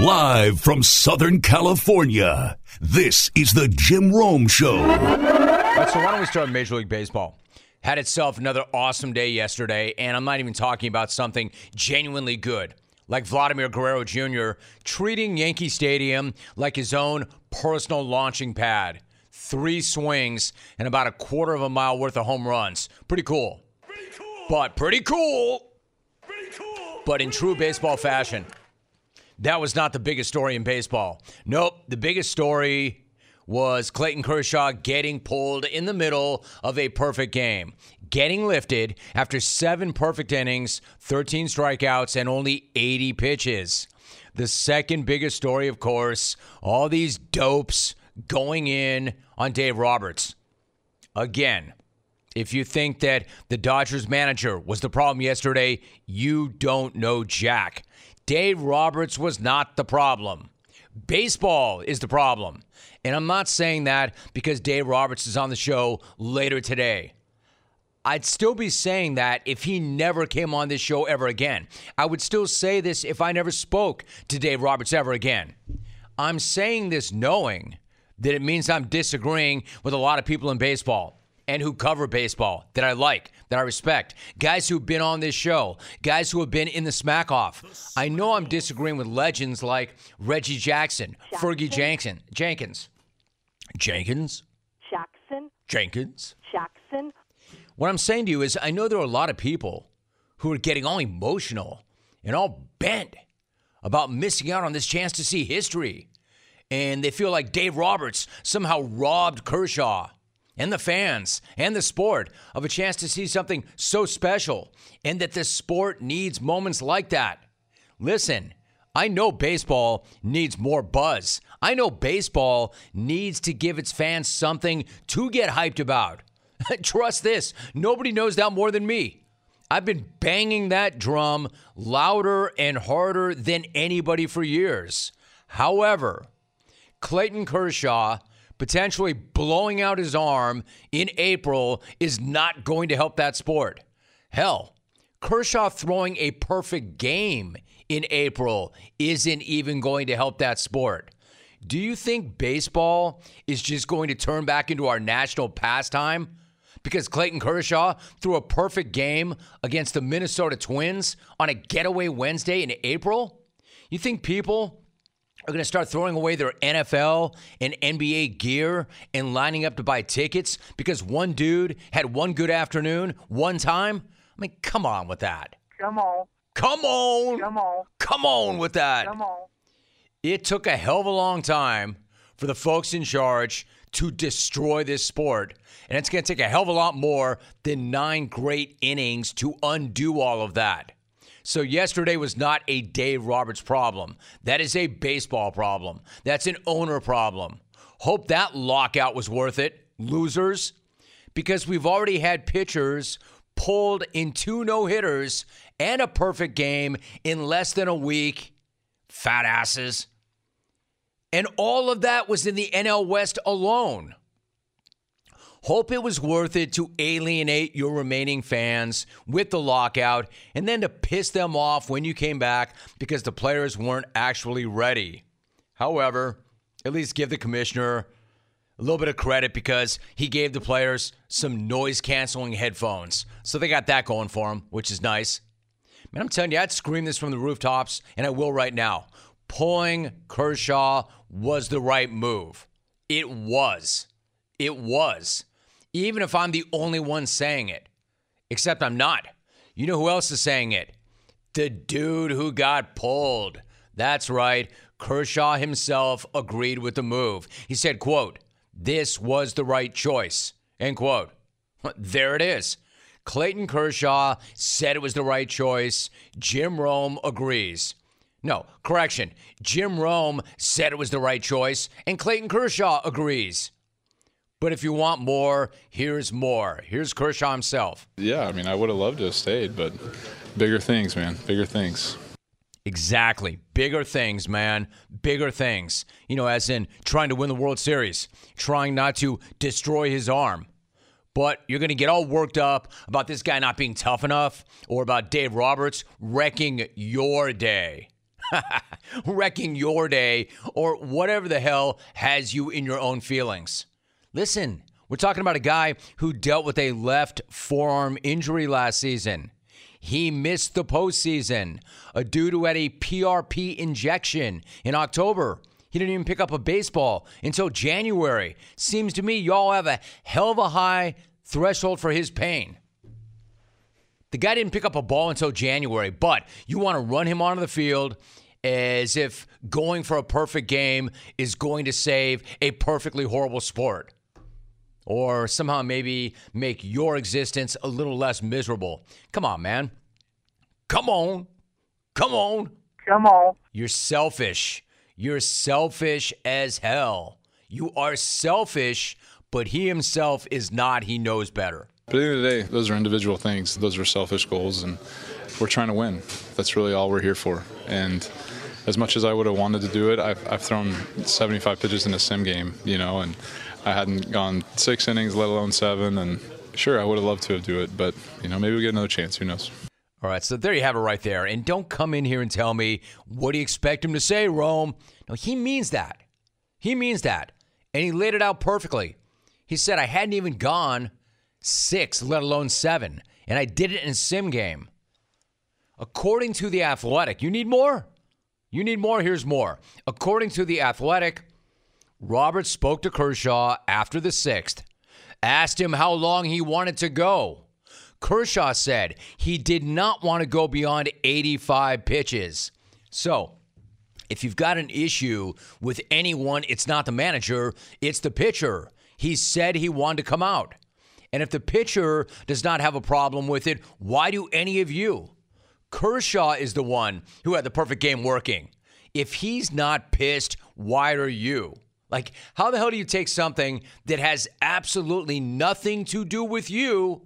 Live from Southern California, this is the Jim Rome Show. All right, so why don't we start with Major League Baseball? Had itself another awesome day yesterday, and I'm not even talking about something genuinely good, like Vladimir Guerrero Jr. treating Yankee Stadium like his own personal launching pad. Three swings and about a quarter of a mile worth of home runs. Pretty cool. Pretty cool. But pretty cool. Pretty cool. But in true baseball fashion, that was not the biggest story in baseball. Nope, the biggest story was Clayton Kershaw getting pulled in the middle of a perfect game, getting lifted after seven perfect innings, 13 strikeouts, and only 80 pitches. The second biggest story, of course, all these dopes going in on Dave Roberts. Again, if you think that the Dodgers manager was the problem yesterday, you don't know Jack. Dave Roberts was not the problem. Baseball is the problem. And I'm not saying that because Dave Roberts is on the show later today. I'd still be saying that if he never came on this show ever again. I would still say this if I never spoke to Dave Roberts ever again. I'm saying this knowing that it means I'm disagreeing with a lot of people in baseball and who cover baseball that I like, that I respect. Guys who've been on this show, guys who have been in the smack off. I know I'm disagreeing with legends like Reggie Jackson, Fergie Jackson, Jenkins. Jenkins? Jackson, Jenkins? Jackson, What I'm saying to you is, I know there are a lot of people who are getting all emotional and all bent about missing out on this chance to see history. And they feel like Dave Roberts somehow robbed Kershaw and the fans and the sport of a chance to see something so special, and that the sport needs moments like that. Listen, I know baseball needs more buzz. I know baseball needs to give its fans something to get hyped about. Trust this, nobody knows that more than me. I've been banging that drum louder and harder than anybody for years. However, Clayton Kershaw potentially blowing out his arm in April is not going to help that sport. Hell, Kershaw throwing a perfect game in April isn't even going to help that sport. Do you think baseball is just going to turn back into our national pastime? Because Clayton Kershaw threw a perfect game against the Minnesota Twins on a getaway Wednesday in April? You think people are going to start throwing away their NFL and NBA gear and lining up to buy tickets because one dude had one good afternoon one time? I mean, come on with that. come on, Come on. come on, Come on with that. come on. It took a hell of a long time for the folks in charge to destroy this sport. And it's going to take a hell of a lot more than nine great innings to undo all of that. So, yesterday was not a Dave Roberts problem. That is a baseball problem. That's an owner problem. Hope that lockout was worth it, losers, because we've already had pitchers pulled in two no hitters and a perfect game in less than a week. Fat asses. And all of that was in the NL West alone. Hope it was worth it to alienate your remaining fans with the lockout and then to piss them off when you came back because the players weren't actually ready. However, at least give the commissioner a little bit of credit because he gave the players some noise canceling headphones. So they got that going for them, which is nice. Man, I'm telling you, I'd scream this from the rooftops, and I will right now. Pulling Kershaw was the right move. It was. It was. Even if I'm the only one saying it. Except I'm not. You know who else is saying it? The dude who got pulled. That's right. Kershaw himself agreed with the move. He said, quote, this was the right choice, end quote. There it is. Clayton Kershaw said it was the right choice. Jim Rome agrees. No, correction. Jim Rome said it was the right choice, and Clayton Kershaw agrees. But if you want more, here's more. Here's Kershaw himself. Yeah, I mean, I would have loved to have stayed, but bigger things, man, bigger things. Exactly. Bigger things, man. Bigger things. You know, as in trying to win the World Series, trying not to destroy his arm. But you're going to get all worked up about this guy not being tough enough or about Dave Roberts wrecking your day. wrecking your day, or whatever the hell has you in your own feelings. Listen, we're talking about a guy who dealt with a left forearm injury last season. He missed the postseason. A dude who had a PRP injection in October. He didn't even pick up a baseball until January. Seems to me y'all have a hell of a high threshold for his pain. The guy didn't pick up a ball until January, but you want to run him onto the field as if going for a perfect game is going to save a perfectly horrible sport or somehow maybe make your existence a little less miserable. Come on, man. Come on. Come on. Come on. You're selfish. You're selfish as hell. You are selfish, but he himself is not. He knows better. But at the end of the day, those are individual things. Those are selfish goals, and we're trying to win. That's really all we're here for. And as much as I would have wanted to do it, I've, I've thrown 75 pitches in a sim game, you know, and I hadn't gone six innings, let alone seven. And sure, I would have loved to have do it, but you know, maybe we get another chance. Who knows? All right, so there you have it right there. And don't come in here and tell me what do you expect him to say, Rome. No, he means that. He means that. And he laid it out perfectly. He said, I hadn't even gone six, let alone seven. And I did it in a sim game. According to The Athletic, you need more? You need more? Here's more. According to The Athletic, Roberts spoke to Kershaw after the sixth, asked him how long he wanted to go. Kershaw said he did not want to go beyond 85 pitches. So, if you've got an issue with anyone, it's not the manager, it's the pitcher. He said he wanted to come out. And if the pitcher does not have a problem with it, why do any of you? Kershaw is the one who had the perfect game working. If he's not pissed, why are you? Like, how the hell do you take something that has absolutely nothing to do with you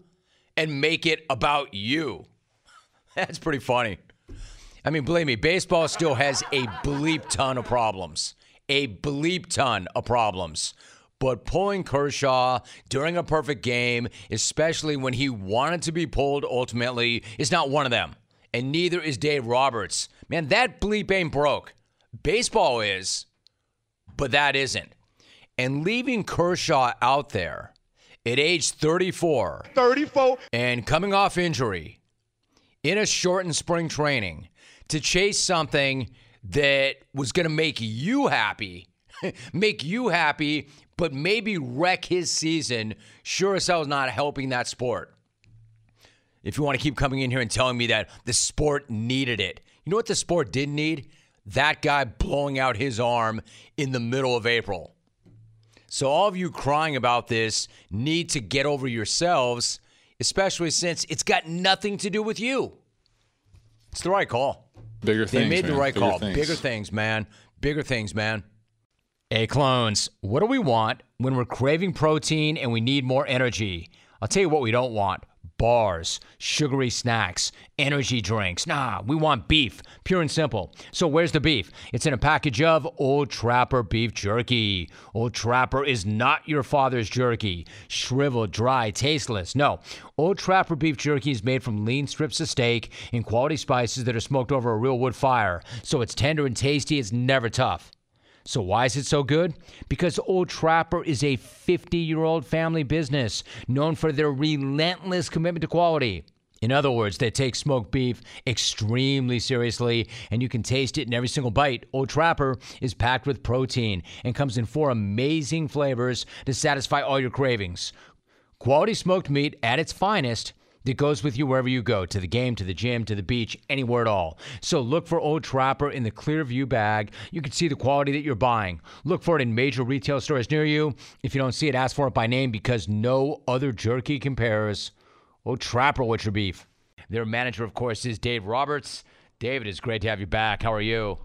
and make it about you? That's pretty funny. I mean, believe me, baseball still has a bleep ton of problems. A bleep ton of problems. But pulling Kershaw during a perfect game, especially when he wanted to be pulled ultimately, is not one of them. And neither is Dave Roberts. Man, that bleep ain't broke. Baseball is but that isn't. And leaving Kershaw out there at age 34, 34, and coming off injury in a shortened spring training to chase something that was going to make you happy, make you happy, but maybe wreck his season, sure as hell is not helping that sport. If you want to keep coming in here and telling me that the sport needed it, you know what the sport didn't need? that guy blowing out his arm in the middle of April. So, all of you crying about this need to get over yourselves, especially since it's got nothing to do with you. It's the right call. Bigger things. They made man. the right Bigger call. Things. Bigger things, man. Bigger things, man. Hey, clones, what do we want when we're craving protein and we need more energy? I'll tell you what we don't want bars, sugary snacks, energy drinks. Nah, we want beef, pure and simple. So where's the beef? It's in a package of Old Trapper beef jerky. Old Trapper is not your father's jerky, shriveled, dry, tasteless. No, Old Trapper beef jerky is made from lean strips of steak and quality spices that are smoked over a real wood fire. So it's tender and tasty, it's never tough. So, why is it so good? Because Old Trapper is a 50 year old family business known for their relentless commitment to quality. In other words, they take smoked beef extremely seriously, and you can taste it in every single bite. Old Trapper is packed with protein and comes in four amazing flavors to satisfy all your cravings. Quality smoked meat at its finest that goes with you wherever you go to the game, to the gym, to the beach, anywhere at all. So look for Old Trapper in the Clearview bag. You can see the quality that you're buying. Look for it in major retail stores near you. If you don't see it, ask for it by name because no other jerky compares. Old Trapper with your beef. Their manager, of course, is Dave Roberts. David, it's great to have you back. How are you?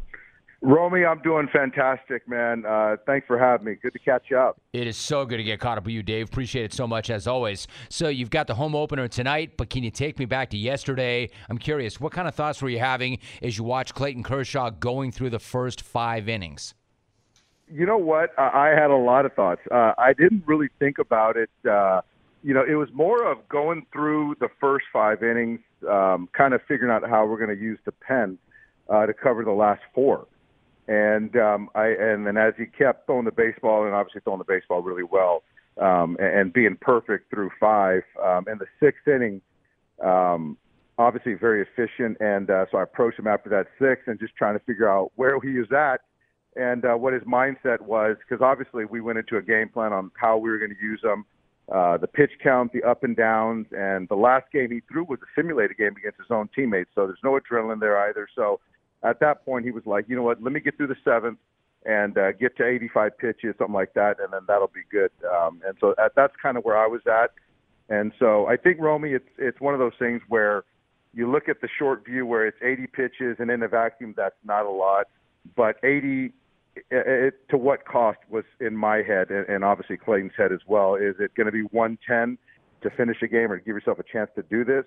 Romy, I'm doing fantastic, man. Uh, thanks for having me. Good to catch you up. It is so good to get caught up with you, Dave. Appreciate it so much as always. So you've got the home opener tonight, but can you take me back to yesterday? I'm curious, what kind of thoughts were you having as you watched Clayton Kershaw going through the first five innings? You know what? I had a lot of thoughts. Uh, I didn't really think about it. Uh, you know, it was more of going through the first five innings, um, kind of figuring out how we're going to use the pen uh, to cover the last four. And um, I and then as he kept throwing the baseball and obviously throwing the baseball really well um, and, and being perfect through five. Um, in the sixth inning, um, obviously very efficient. And uh, so I approached him after that sixth and just trying to figure out where he was at and uh, what his mindset was because obviously we went into a game plan on how we were going to use him. Uh, the pitch count, the up and downs, and the last game he threw was a simulated game against his own teammates. So there's no adrenaline there either. So at that point, he was like, you know what, let me get through the seventh and uh, get to 85 pitches, something like that, and then that'll be good. Um, and so at, that's kind of where I was at. And so I think Romy, it's it's one of those things where you look at the short view where it's 80 pitches, and in a vacuum, that's not a lot. But 80 it, to what cost was in my head, and, and obviously Clayton's head as well. Is it going to be 110 to finish a game or give yourself a chance to do this?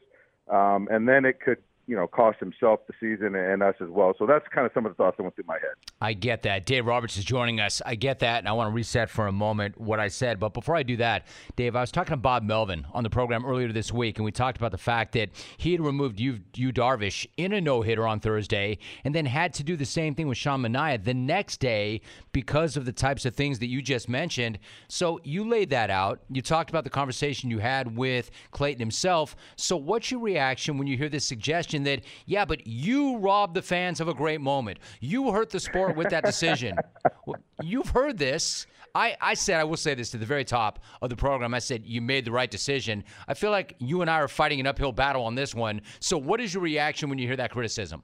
Um, and then it could you know, cost himself the season and us as well. So that's kind of some of the thoughts that went through my head. I get that. Dave Roberts is joining us. I get that, and I want to reset for a moment what I said. But before I do that, Dave, I was talking to Bob Melvin on the program earlier this week, and we talked about the fact that he had removed Yu, Yu Darvish in a no hitter on Thursday, and then had to do the same thing with Sean Manaea the next day because of the types of things that you just mentioned. So you laid that out. You talked about the conversation you had with Clayton himself. So what's your reaction when you hear this suggestion? That, yeah, but you robbed the fans of a great moment. You hurt the sport with that decision. You've heard this. I, I said, I will say this to the very top of the program. I said, you made the right decision. I feel like you and I are fighting an uphill battle on this one. So, what is your reaction when you hear that criticism?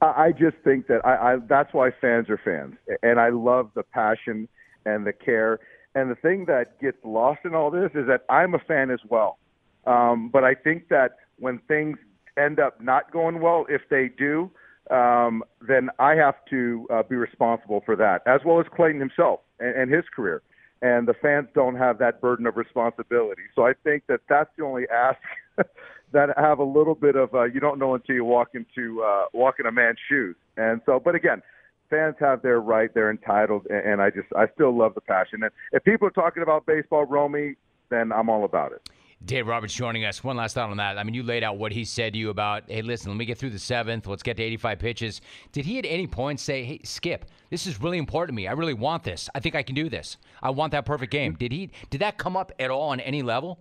I just think that I, I that's why fans are fans, and I love the passion and the care. And the thing that gets lost in all this is that I'm a fan as well. Um, but I think that when things end up not going well, if they do, um, then I have to uh, be responsible for that, as well as Clayton himself and, and his career. And the fans don't have that burden of responsibility. So I think that that's the only ask that have a little bit of uh, you don't know until you walk into uh, walk in a man's shoes. And so, but again, fans have their right; they're entitled, and, and I just I still love the passion. And if people are talking about baseball, Romy, then I'm all about it. Dave Roberts joining us. One last thought on that. I mean, you laid out what he said to you about, hey, listen, let me get through the seventh. Let's get to 85 pitches. Did he at any point say, hey, Skip, this is really important to me. I really want this. I think I can do this. I want that perfect game. Did he? Did that come up at all on any level?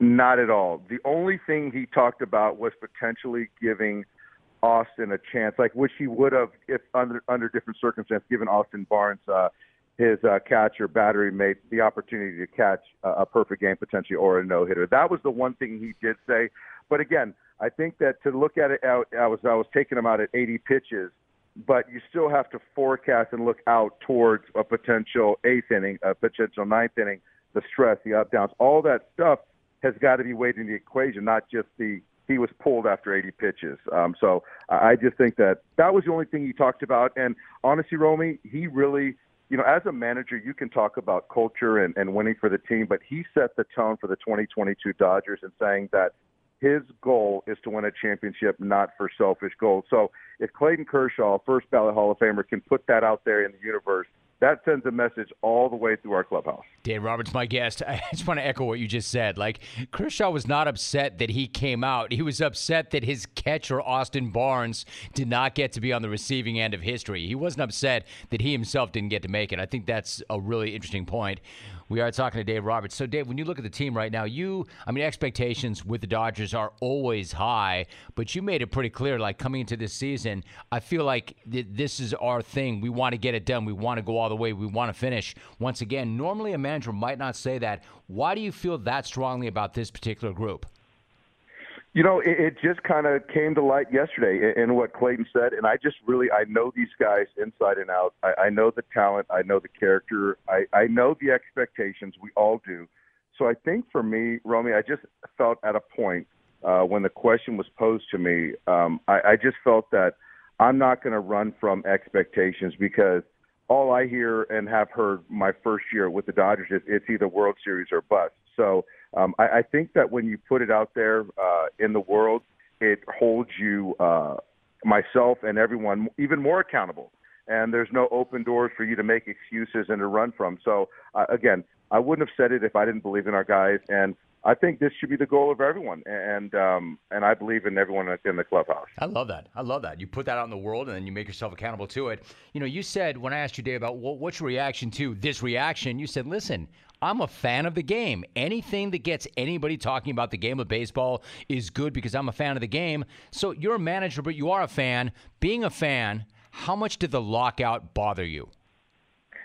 Not at all. The only thing he talked about was potentially giving Austin a chance, like which he would have if under under different circumstances, given Austin Barnes uh, his uh, catcher battery made the opportunity to catch a, a perfect game potentially or a no hitter. That was the one thing he did say. But again, I think that to look at it, I, I was I was taking him out at 80 pitches, but you still have to forecast and look out towards a potential eighth inning, a potential ninth inning, the stress, the up downs, all that stuff has got to be weighed in the equation, not just the he was pulled after 80 pitches. Um, so I just think that that was the only thing he talked about. And honestly, Romy, he really you know, as a manager, you can talk about culture and, and winning for the team, but he set the tone for the 2022 Dodgers in saying that his goal is to win a championship, not for selfish goals. So if Clayton Kershaw, first ballot Hall of Famer, can put that out there in the universe, that sends a message all the way through our clubhouse. Dan Roberts, my guest. I just want to echo what you just said. Like, Kershaw was not upset that he came out. He was upset that his catcher, Austin Barnes, did not get to be on the receiving end of history. He wasn't upset that he himself didn't get to make it. I think that's a really interesting point. We are talking to Dave Roberts. So, Dave, when you look at the team right now, you, I mean, expectations with the Dodgers are always high, but you made it pretty clear, like coming into this season, I feel like th- this is our thing. We want to get it done. We want to go all the way. We want to finish. Once again, normally a manager might not say that. Why do you feel that strongly about this particular group? You know, it, it just kind of came to light yesterday in, in what Clayton said, and I just really I know these guys inside and out. I, I know the talent, I know the character, I, I know the expectations. We all do. So I think for me, Romy, I just felt at a point uh, when the question was posed to me, um, I, I just felt that I'm not going to run from expectations because all I hear and have heard my first year with the Dodgers is it's either World Series or bust. So um, I, I think that when you put it out there uh, in the world, it holds you, uh, myself and everyone, even more accountable. And there's no open doors for you to make excuses and to run from. So uh, again, I wouldn't have said it if I didn't believe in our guys. And I think this should be the goal of everyone, and um, and I believe in everyone that's in the clubhouse. I love that. I love that. You put that out in the world, and then you make yourself accountable to it. You know, you said when I asked you, Dave, about what's your reaction to this reaction, you said, "Listen, I'm a fan of the game. Anything that gets anybody talking about the game of baseball is good because I'm a fan of the game." So you're a manager, but you are a fan. Being a fan, how much did the lockout bother you?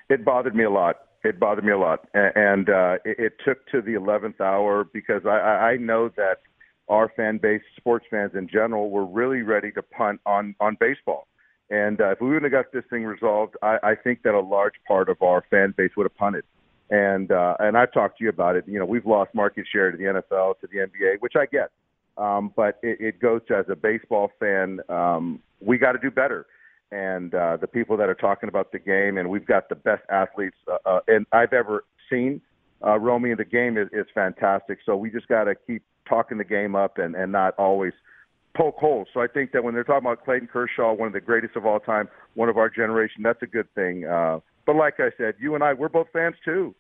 It bothered me a lot it bothered me a lot, and uh, it, took to the eleventh hour because I, I know that our fan base, sports fans in general, were really ready to punt on on baseball. And uh, if we wouldn't have got this thing resolved, I, I think that a large part of our fan base would have punted. And uh, and I've talked to you about it. You know, we've lost market share to the NFL, to the NBA, which I get. Um, but it, it goes to as a baseball fan, um, we got to do better and uh, the people that are talking about the game, and we've got the best athletes uh, uh, and I've ever seen. Uh, Romy, the game is, is fantastic. So we just got to keep talking the game up and, and not always poke holes. So I think that when they're talking about Clayton Kershaw, one of the greatest of all time, one of our generation, that's a good thing. Uh, but like I said, you and I, we're both fans too.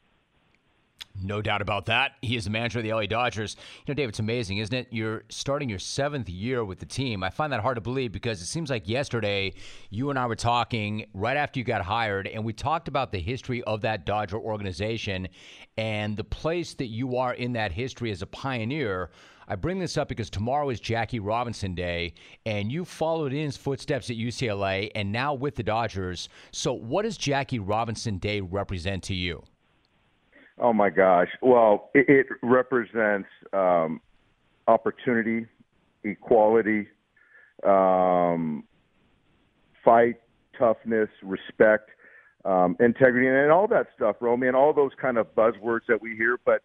No doubt about that. He is the manager of the LA Dodgers. You know, Dave, it's amazing, isn't it? You're starting your seventh year with the team. I find that hard to believe because it seems like yesterday you and I were talking right after you got hired, and we talked about the history of that Dodger organization and the place that you are in that history as a pioneer. I bring this up because tomorrow is Jackie Robinson Day, and you followed in his footsteps at UCLA and now with the Dodgers. So, what does Jackie Robinson Day represent to you? Oh my gosh! Well, it, it represents um, opportunity, equality, um, fight, toughness, respect, um, integrity, and all that stuff, Romy, and all those kind of buzzwords that we hear. But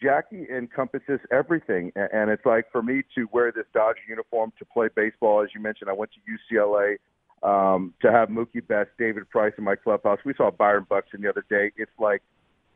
Jackie encompasses everything, and it's like for me to wear this Dodger uniform to play baseball. As you mentioned, I went to UCLA. Um, to have Mookie Betts, David Price in my clubhouse. We saw Byron Buxton the other day. It's like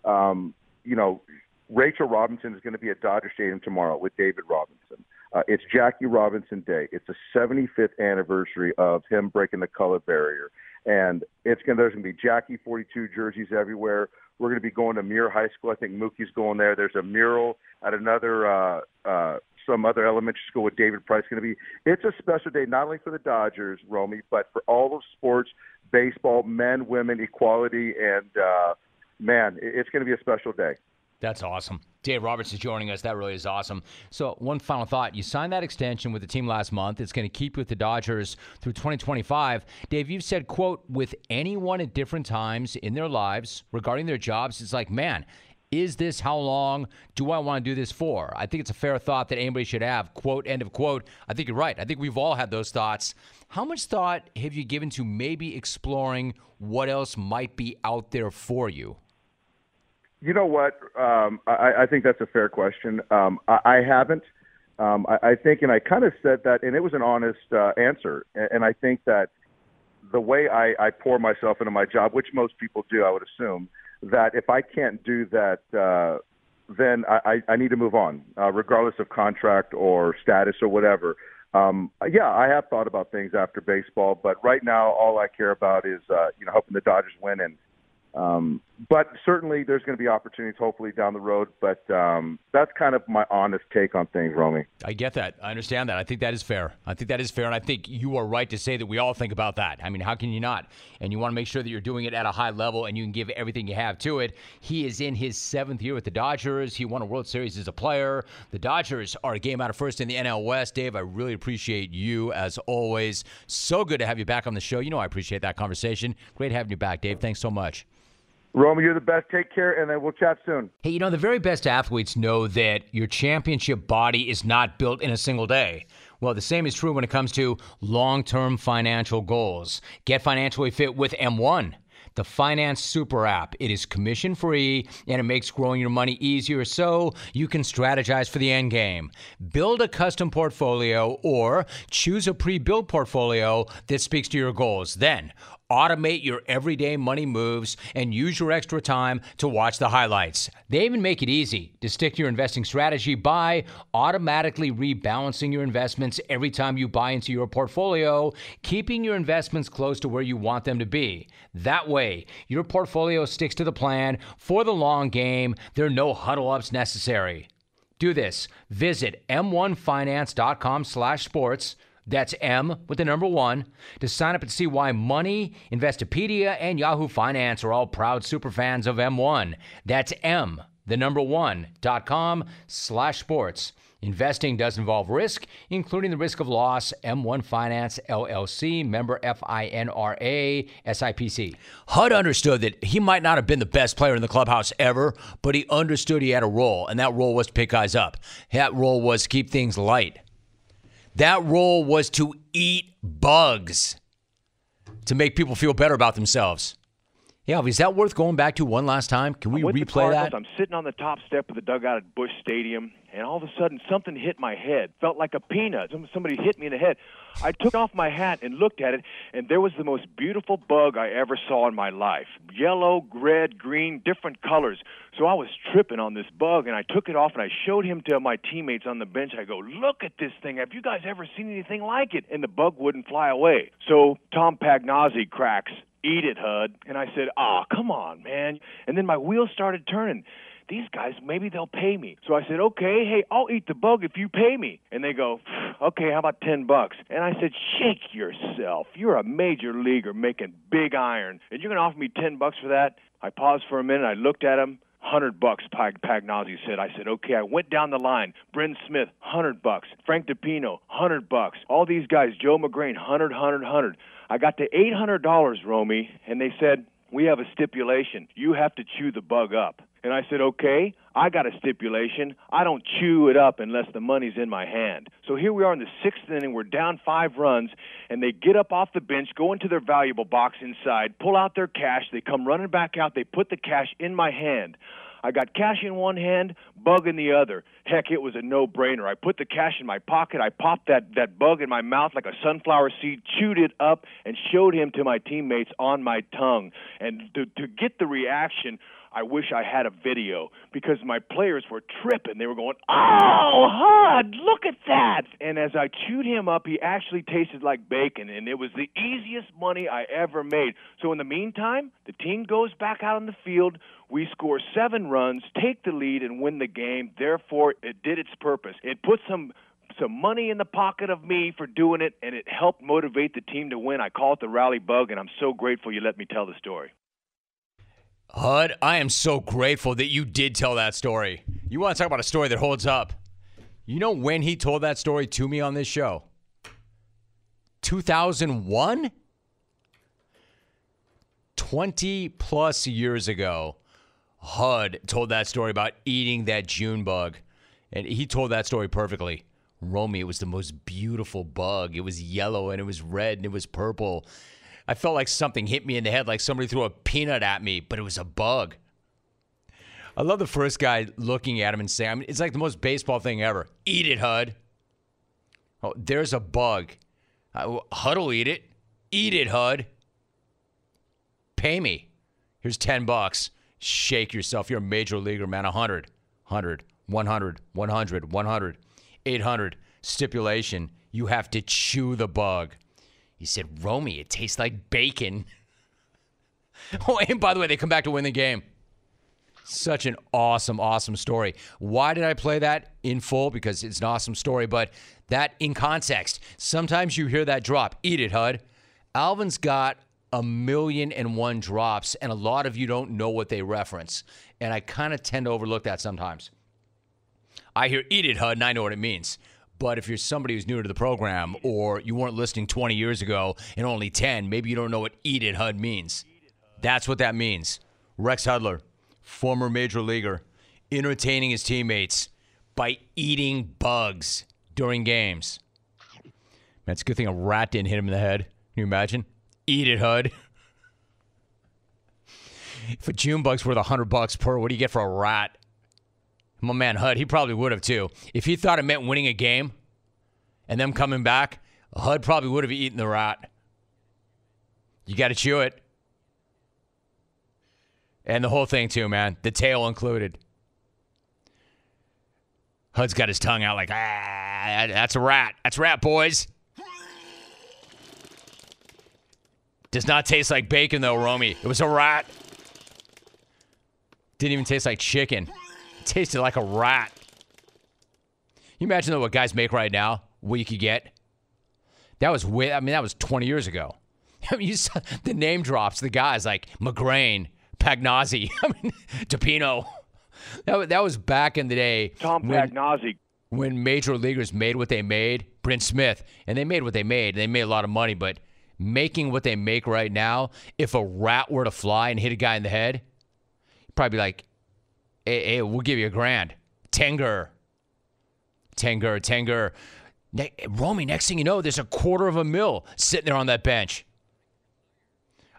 um, you know, Rachel Robinson is going to be at Dodger Stadium tomorrow with David Robinson. Uh, it's Jackie Robinson Day. It's the 75th anniversary of him breaking the color barrier, and it's going to, there's going to be Jackie 42 jerseys everywhere. We're going to be going to Muir High School. I think Mookie's going there. There's a mural at another uh, uh, some other elementary school with David Price going to be. It's a special day not only for the Dodgers, Romy, but for all of sports, baseball, men, women, equality, and uh, man, it's going to be a special day. That's awesome. Dave Roberts is joining us. That really is awesome. So, one final thought. You signed that extension with the team last month. It's going to keep you with the Dodgers through 2025. Dave, you've said, quote, with anyone at different times in their lives regarding their jobs, it's like, man, is this how long do I want to do this for? I think it's a fair thought that anybody should have. Quote, end of quote. I think you're right. I think we've all had those thoughts. How much thought have you given to maybe exploring what else might be out there for you? You know what? Um, I, I think that's a fair question. Um, I, I haven't. Um, I, I think, and I kind of said that, and it was an honest uh, answer. And, and I think that the way I, I pour myself into my job, which most people do, I would assume, that if I can't do that, uh, then I, I need to move on, uh, regardless of contract or status or whatever. Um, yeah, I have thought about things after baseball, but right now all I care about is uh, you know helping the Dodgers win and um, but certainly, there's going to be opportunities, hopefully, down the road. But um, that's kind of my honest take on things, Romy. I get that. I understand that. I think that is fair. I think that is fair, and I think you are right to say that we all think about that. I mean, how can you not? And you want to make sure that you're doing it at a high level, and you can give everything you have to it. He is in his seventh year with the Dodgers. He won a World Series as a player. The Dodgers are a game out of first in the NL West. Dave, I really appreciate you as always. So good to have you back on the show. You know, I appreciate that conversation. Great having you back, Dave. Thanks so much. Romy, you're the best. Take care, and then we'll chat soon. Hey, you know, the very best athletes know that your championship body is not built in a single day. Well, the same is true when it comes to long term financial goals. Get financially fit with M1 the Finance Super app. It is commission free and it makes growing your money easier so you can strategize for the end game. Build a custom portfolio or choose a pre built portfolio that speaks to your goals. Then, automate your everyday money moves, and use your extra time to watch the highlights. They even make it easy to stick to your investing strategy by automatically rebalancing your investments every time you buy into your portfolio, keeping your investments close to where you want them to be. That way, your portfolio sticks to the plan for the long game. There are no huddle ups necessary. Do this. Visit m1finance.com slash sports. That's M with the number one to sign up and see why Money, Investopedia, and Yahoo Finance are all proud superfans of M1. That's M, the number one, dot com slash sports. Investing does involve risk, including the risk of loss. M1 Finance LLC, member FINRA, SIPC. HUD understood that he might not have been the best player in the clubhouse ever, but he understood he had a role, and that role was to pick guys up. That role was keep things light. That role was to eat bugs to make people feel better about themselves. Yeah, is that worth going back to one last time? Can we replay that? I'm sitting on the top step of the dugout at Busch Stadium, and all of a sudden something hit my head. Felt like a peanut. Somebody hit me in the head. I took off my hat and looked at it, and there was the most beautiful bug I ever saw in my life. Yellow, red, green, different colors. So I was tripping on this bug, and I took it off and I showed him to my teammates on the bench. I go, "Look at this thing. Have you guys ever seen anything like it?" And the bug wouldn't fly away. So Tom Pagnozzi cracks eat it, Hud. And I said, oh, come on, man. And then my wheels started turning. These guys, maybe they'll pay me. So I said, okay, hey, I'll eat the bug if you pay me. And they go, okay, how about 10 bucks? And I said, shake yourself. You're a major leaguer making big iron. And you're going to offer me 10 bucks for that? I paused for a minute. I looked at him. Hundred bucks, Pag- said. I said, okay. I went down the line. Bryn Smith, hundred bucks. Frank DiPino, hundred bucks. All these guys, Joe Magrane, hundred, hundred, hundred. I got to eight hundred dollars, Romy, and they said, we have a stipulation. You have to chew the bug up. And I said, okay, I got a stipulation. I don't chew it up unless the money's in my hand. So here we are in the sixth inning. We're down five runs, and they get up off the bench, go into their valuable box inside, pull out their cash. They come running back out. They put the cash in my hand. I got cash in one hand, bug in the other. Heck, it was a no-brainer. I put the cash in my pocket. I popped that that bug in my mouth like a sunflower seed, chewed it up, and showed him to my teammates on my tongue. And to, to get the reaction, I wish I had a video because my players were tripping. They were going, "Oh, Hud, look at that!" And as I chewed him up, he actually tasted like bacon, and it was the easiest money I ever made. So in the meantime, the team goes back out on the field. We score seven runs, take the lead, and win the game. Therefore, it did its purpose. It put some some money in the pocket of me for doing it, and it helped motivate the team to win. I call it the rally bug, and I'm so grateful you let me tell the story. HUD, I am so grateful that you did tell that story. You want to talk about a story that holds up. You know when he told that story to me on this show? 2001? 20 plus years ago, HUD told that story about eating that June bug. And he told that story perfectly. Romy, it was the most beautiful bug. It was yellow and it was red and it was purple. I felt like something hit me in the head, like somebody threw a peanut at me, but it was a bug. I love the first guy looking at him and saying, I mean, it's like the most baseball thing ever. Eat it, HUD. Oh, there's a bug. Uh, HUD will eat it. Eat it, HUD. Pay me. Here's 10 bucks. Shake yourself. You're a major leaguer, man. 100, 100, 100, 100, 100, 800. Stipulation you have to chew the bug. He said, Romy, it tastes like bacon. oh, and by the way, they come back to win the game. Such an awesome, awesome story. Why did I play that in full? Because it's an awesome story, but that in context. Sometimes you hear that drop. Eat it, HUD. Alvin's got a million and one drops, and a lot of you don't know what they reference. And I kind of tend to overlook that sometimes. I hear eat it, HUD, and I know what it means. But if you're somebody who's new to the program or you weren't listening 20 years ago and only 10, maybe you don't know what eat it, HUD means. That's what that means. Rex Hudler, former major leaguer, entertaining his teammates by eating bugs during games. It's a good thing a rat didn't hit him in the head. Can you imagine? Eat it, HUD. If a June bug's worth 100 bucks per, what do you get for a rat? My man HUD, he probably would have too. If he thought it meant winning a game and them coming back, HUD probably would have eaten the rat. You got to chew it. And the whole thing too, man. The tail included. HUD's got his tongue out like, ah, that's a rat. That's rat, boys. Does not taste like bacon though, Romy. It was a rat. Didn't even taste like chicken. It tasted like a rat. You imagine though what guys make right now, what you could get? That was way, I mean, that was 20 years ago. I mean, you saw the name drops, the guys like Magrane, Pagnozzi, I mean, DiPino. That, that was back in the day. Tom when- Pagnozzi. when major leaguers made what they made, Brent Smith, and they made what they made, they made a lot of money, but making what they make right now, if a rat were to fly and hit a guy in the head, probably be like, hey, hey we'll give you a grand. Tenger. Tenger, Tenger. Ne- Romy, next thing you know, there's a quarter of a mil sitting there on that bench.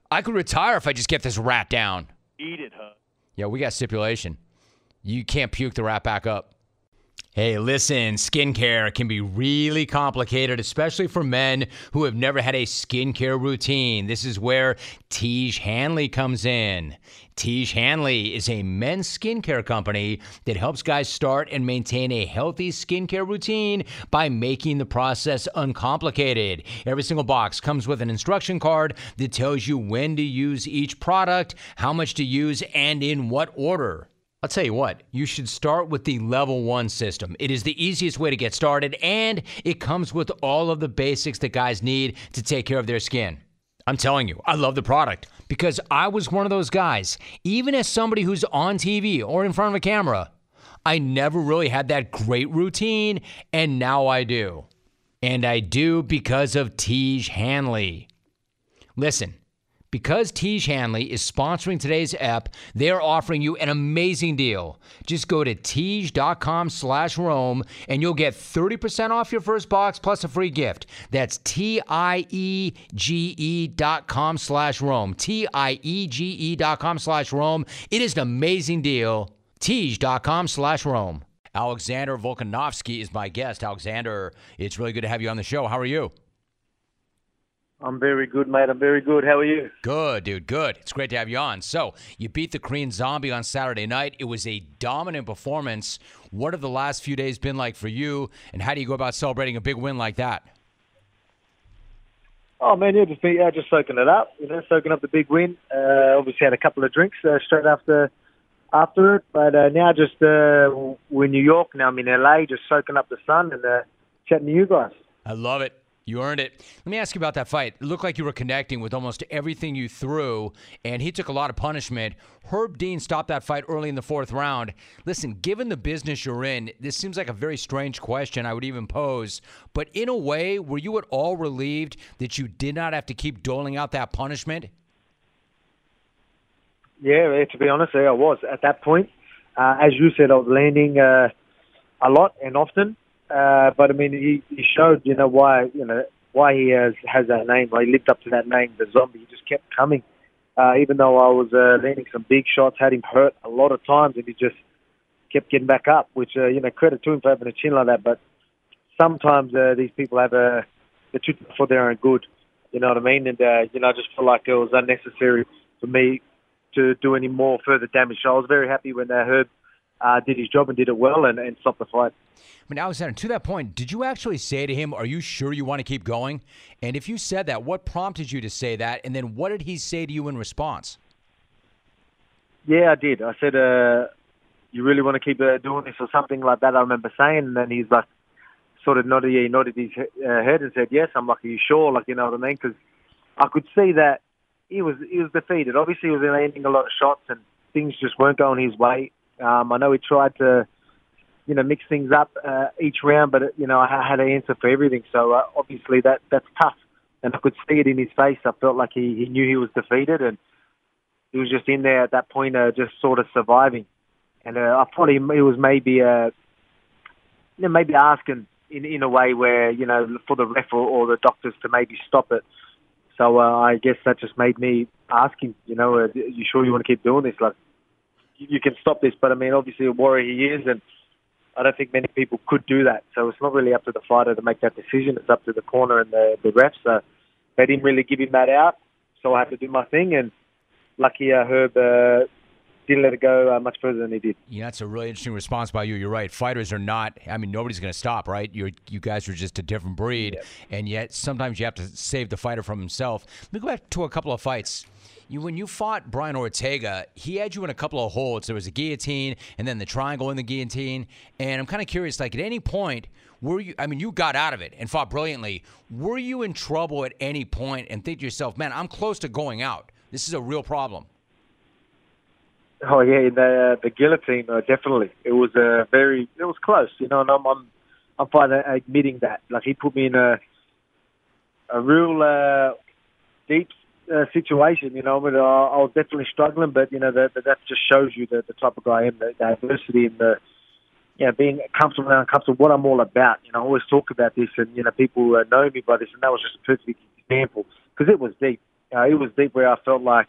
I could retire if I just get this rat down. Eat it, huh? Yeah, we got stipulation. You can't puke the rat back up. Hey, listen, skincare can be really complicated, especially for men who have never had a skincare routine. This is where Tiege Hanley comes in. Tiege Hanley is a men's skincare company that helps guys start and maintain a healthy skincare routine by making the process uncomplicated. Every single box comes with an instruction card that tells you when to use each product, how much to use, and in what order. I'll tell you what, you should start with the level one system. It is the easiest way to get started, and it comes with all of the basics that guys need to take care of their skin. I'm telling you, I love the product because I was one of those guys, even as somebody who's on TV or in front of a camera, I never really had that great routine, and now I do. And I do because of Tiege Hanley. Listen, because Tiege Hanley is sponsoring today's app, they're offering you an amazing deal. Just go to Tiege.com slash Rome and you'll get 30% off your first box plus a free gift. That's T-I-E-G-E dot com slash Rome. T-I-E-G-E dot com slash Rome. It is an amazing deal. Tiege.com slash Rome. Alexander Volkanovsky is my guest. Alexander, it's really good to have you on the show. How are you? I'm very good, mate. I'm very good. How are you? Good, dude. Good. It's great to have you on. So, you beat the Korean Zombie on Saturday night. It was a dominant performance. What have the last few days been like for you, and how do you go about celebrating a big win like that? Oh man, yeah, just be, yeah, just soaking it up. You know, soaking up the big win. Uh, obviously had a couple of drinks uh, straight after after it, but uh, now just uh, we're in New York. Now I'm in LA, just soaking up the sun and uh, chatting to you guys. I love it. You earned it. Let me ask you about that fight. It looked like you were connecting with almost everything you threw, and he took a lot of punishment. Herb Dean stopped that fight early in the fourth round. Listen, given the business you're in, this seems like a very strange question I would even pose. But in a way, were you at all relieved that you did not have to keep doling out that punishment? Yeah, to be honest, I was at that point. Uh, as you said, I was landing uh, a lot and often. Uh, but I mean, he, he showed, you know, why, you know, why he has has that name. Why he lived up to that name, the zombie. He just kept coming, uh, even though I was uh, landing some big shots, had him hurt a lot of times, and he just kept getting back up. Which, uh, you know, credit to him for having a chin like that. But sometimes uh, these people have a the truth for their own good. You know what I mean? And uh, you know, I just feel like it was unnecessary for me to do any more further damage. So I was very happy when uh, Herb uh, did his job and did it well and, and stopped the fight. I mean, Alexander, to that point, did you actually say to him, Are you sure you want to keep going? And if you said that, what prompted you to say that? And then what did he say to you in response? Yeah, I did. I said, uh, "You really want to keep uh, doing this or something like that?" I remember saying, and then he's like, sort of nodded, he nodded his uh, head and said, "Yes." I'm like, "Are you sure?" Like, you know what I mean? Because I could see that he was he was defeated. Obviously, he was landing a lot of shots, and things just weren't going his way. Um, I know he tried to, you know, mix things up uh, each round, but you know, I had an answer for everything. So uh, obviously, that that's tough, and I could see it in his face. I felt like he, he knew he was defeated, and he was just in there at that point, uh, just sort of surviving. And uh, I thought he, he was maybe, uh, you know, maybe asking in in a way where you know for the ref or, the doctors to maybe stop it. So uh, I guess that just made me ask him, you know, uh, you sure you want to keep doing this? Like, you can stop this, but I mean, obviously a warrior he is, and I don't think many people could do that. So it's not really up to the fighter to make that decision. It's up to the corner and the, the refs. So they didn't really give him that out, so I had to do my thing. And lucky uh, Herb uh, didn't let it go uh, much further than he did. Yeah, that's a really interesting response by you. You're right. Fighters are not. I mean, nobody's going to stop, right? You you guys are just a different breed, yeah. and yet sometimes you have to save the fighter from himself. Let me go back to a couple of fights. You, when you fought Brian Ortega, he had you in a couple of holds. There was a guillotine, and then the triangle in the guillotine. And I'm kind of curious, like at any point, were you? I mean, you got out of it and fought brilliantly. Were you in trouble at any point and think to yourself, "Man, I'm close to going out. This is a real problem." Oh yeah, the the guillotine uh, definitely. It was a uh, very it was close, you know, and I'm I'm I'm fine admitting that. Like he put me in a a real uh, deep uh, situation, you know. But uh, I was definitely struggling, but you know that that just shows you the, the type of guy I am, the, adversity and the you know, being comfortable and uncomfortable, what I'm all about. You know, I always talk about this, and you know, people uh, know me by this, and that was just a perfect example because it was deep. Uh, it was deep where I felt like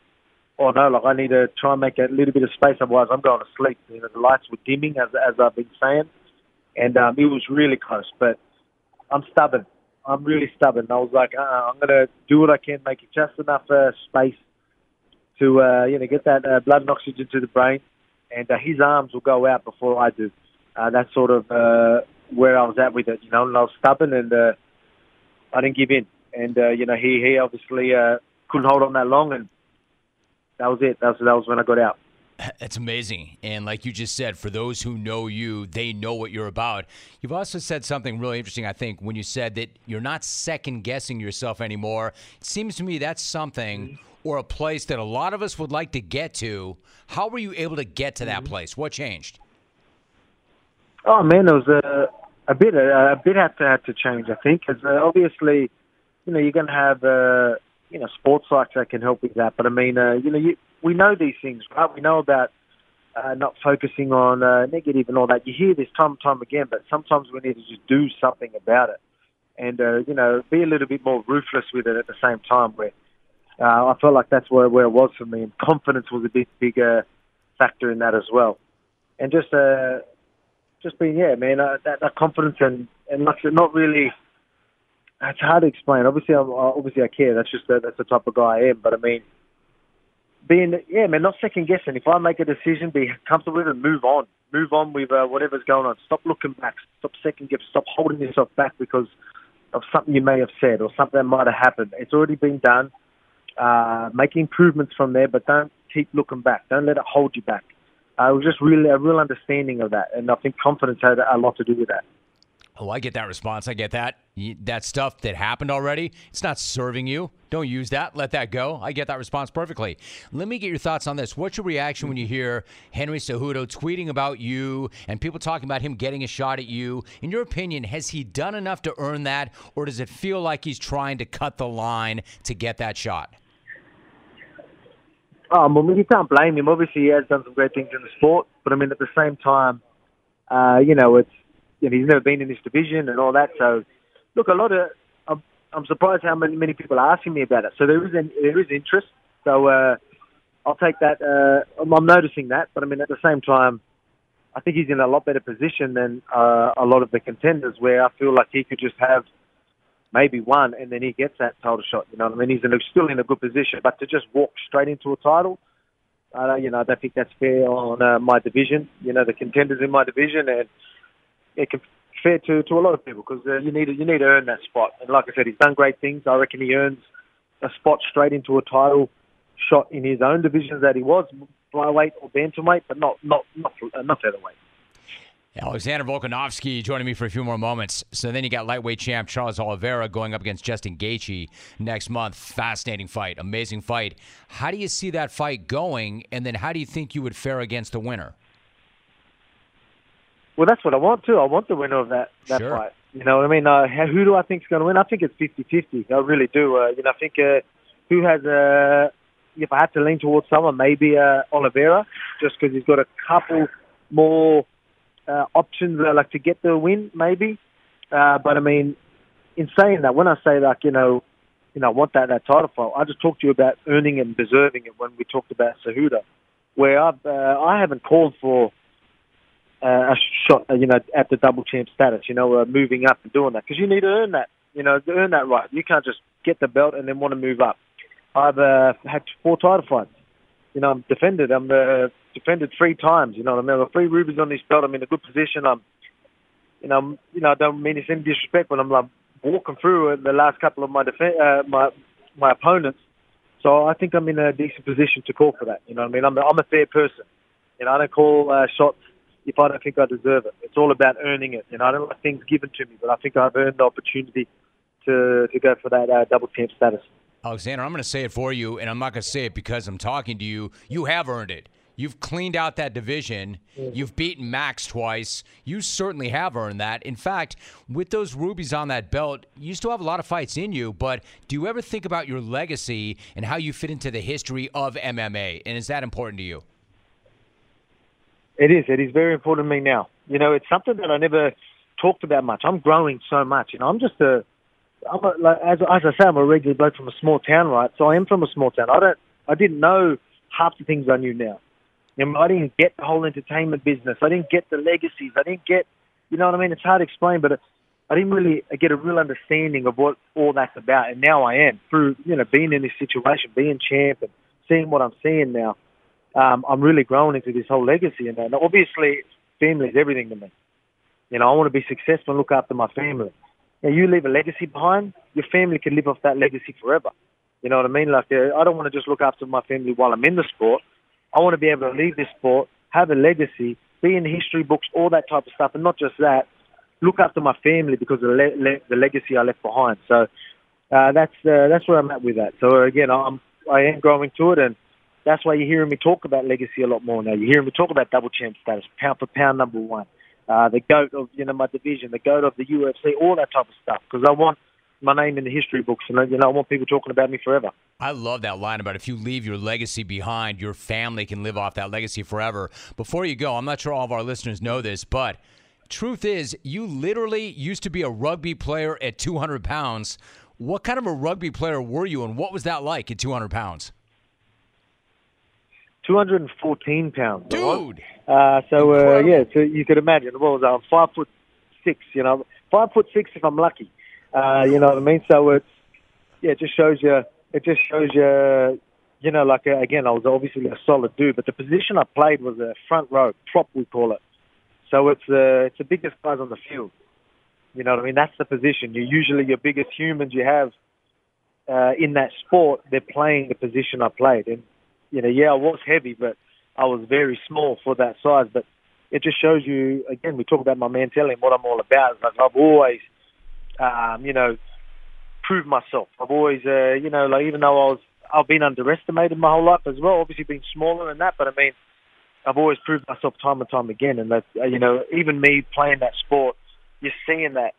oh no, like I need to try and make a little bit of space, otherwise I'm going to sleep. You know, the lights were dimming as as I've been saying, and um, it was really close. But I'm stubborn. I'm really stubborn. I was like, uh, I'm going to do what I can, make it just enough uh, space to uh, you know get that uh, blood and oxygen to the brain, and uh, his arms will go out before I do. Uh, that's sort of uh, where I was at with it, you know. And I was stubborn, and uh, I didn't give in. And uh, you know, he he obviously uh, couldn't hold on that long, and that was it. That was, that was when I got out. That's amazing. And like you just said, for those who know you, they know what you're about. You've also said something really interesting, I think, when you said that you're not second guessing yourself anymore. It seems to me that's something or a place that a lot of us would like to get to. How were you able to get to that mm-hmm. place? What changed? Oh man, it was a a bit a, a bit had to had to change. I think because uh, obviously, you know, you're going to have uh, you know, sports sites that can help with that. But I mean, uh, you know, you, we know these things, right? We know about uh, not focusing on uh, negative and all that. You hear this time and time again, but sometimes we need to just do something about it, and uh, you know, be a little bit more ruthless with it at the same time. Where uh, I felt like that's where where it was for me, and confidence was a big bigger factor in that as well, and just uh, just being yeah, man, uh, that, that confidence and and like not really it's hard to explain. Obviously, I'm, obviously I care. That's just the, that's the type of guy I am. But I mean, being yeah, man, not second guessing. If I make a decision, be comfortable with it, move on, move on with uh, whatever's going on. Stop looking back. Stop second guessing. Stop holding yourself back because of something you may have said or something that might have happened. It's already been done. Uh, make improvements from there, but don't keep looking back. Don't let it hold you back. Uh, it was just really a real understanding of that, and I think confidence had a lot to do with that. Oh, I get that response. I get that. That stuff that happened already, it's not serving you. Don't use that. Let that go. I get that response perfectly. Let me get your thoughts on this. What's your reaction when you hear Henry Cejudo tweeting about you and people talking about him getting a shot at you? In your opinion, has he done enough to earn that, or does it feel like he's trying to cut the line to get that shot? Um, well, you can't blame him. Obviously, he has done some great things in the sport, but I mean, at the same time, uh, you know, it's you know, he's never been in this division and all that. So, look, a lot of I'm, I'm surprised how many many people are asking me about it. So there is an, there is interest. So uh, I'll take that. Uh, I'm noticing that, but I mean at the same time, I think he's in a lot better position than uh, a lot of the contenders, where I feel like he could just have maybe one, and then he gets that title shot. You know what I mean? He's in still in a good position, but to just walk straight into a title. Uh, you know, I don't think that's fair on uh, my division. You know, the contenders in my division, and it can fair to, to a lot of people because uh, you need to, you need to earn that spot. And like I said, he's done great things. I reckon he earns a spot straight into a title shot in his own divisions that he was flyweight or bantamweight, but not not not not featherweight. Alexander Volkanovski joining me for a few more moments. So then you got lightweight champ Charles Oliveira going up against Justin Gaethje next month. Fascinating fight, amazing fight. How do you see that fight going? And then how do you think you would fare against the winner? Well, that's what I want too. I want the winner of that that sure. fight. You know what I mean? Uh, who do I think is going to win? I think it's 50-50. I really do. Uh, you know, I think uh, who has a. Uh, if I had to lean towards someone, maybe uh, Oliveira, just because he's got a couple more uh, options, uh, like to get the win, maybe. Uh, but I mean, in saying that, when I say like you know, you know, I want that that title fight, I just talked to you about earning and deserving it when we talked about Cejudo, where I've uh, I haven't called for a shot, uh, you know, at the double champ status, you know, uh, moving up and doing that because you need to earn that, you know, earn that right. You can't just get the belt and then want to move up. I've uh, had four title fights, you know, I'm defended. I'm uh, defended three times. You know, what I mean, I've got three rubies on this belt. I'm in a good position. I'm, you know, I'm, you know, I don't mean it's any disrespect, but I'm like walking through the last couple of my def- uh, my my opponents. So I think I'm in a decent position to call for that. You know, what I mean, I'm I'm a fair person. You know, I don't call uh, shots if I don't think I deserve it. It's all about earning it. You know, I don't like things given to me, but I think I've earned the opportunity to to go for that uh, double champ status. Alexander, I'm going to say it for you, and I'm not going to say it because I'm talking to you. You have earned it. You've cleaned out that division. You've beaten Max twice. You certainly have earned that. In fact, with those rubies on that belt, you still have a lot of fights in you, but do you ever think about your legacy and how you fit into the history of MMA? And is that important to you? It is. It is very important to me now. You know, it's something that I never talked about much. I'm growing so much. You know, I'm just a I'm a, like, as, as I say, I'm a regular bloke from a small town, right? So I am from a small town. I don't, I didn't know half the things I knew now. You know, I didn't get the whole entertainment business. I didn't get the legacies. I didn't get, you know what I mean? It's hard to explain, but I didn't really get a real understanding of what all that's about. And now I am through, you know, being in this situation, being champ, and seeing what I'm seeing now. Um, I'm really growing into this whole legacy, and, and obviously, family is everything to me. You know, I want to be successful and look after my family know, you leave a legacy behind, your family can live off that legacy forever. You know what I mean? Like, uh, I don't want to just look after my family while I'm in the sport. I want to be able to leave this sport, have a legacy, be in history books, all that type of stuff, and not just that, look after my family because of the, le- le- the legacy I left behind. So uh, that's uh, that's where I'm at with that. So again, I'm I am growing to it, and that's why you're hearing me talk about legacy a lot more now. You're hearing me talk about double champ status, pound for pound number one uh, the goat of you know my division, the goat of the UFC, all that type of stuff. Because I want my name in the history books, and you know I want people talking about me forever. I love that line about if you leave your legacy behind, your family can live off that legacy forever. Before you go, I'm not sure all of our listeners know this, but truth is, you literally used to be a rugby player at 200 pounds. What kind of a rugby player were you, and what was that like at 200 pounds? 214 pounds. Dude. Uh, so uh, yeah, so you could imagine. I? I'm five foot six. You know, five foot six if I'm lucky. Uh, you know what I mean? So it's yeah, it just shows you. It just shows you. You know, like uh, again, I was obviously a solid dude, but the position I played was a front row prop, we call it. So it's uh, it's the biggest guys on the field. You know what I mean? That's the position. You're usually your biggest humans you have uh, in that sport. They're playing the position I played, and you know, yeah, I was heavy, but I was very small for that size. But it just shows you, again, we talk about my mentality and what I'm all about. Like I've always, um, you know, proved myself. I've always, uh, you know, like even though I was, I've been underestimated my whole life as well. Obviously, being smaller than that, but I mean, I've always proved myself time and time again. And that, you know, even me playing that sport, you're seeing that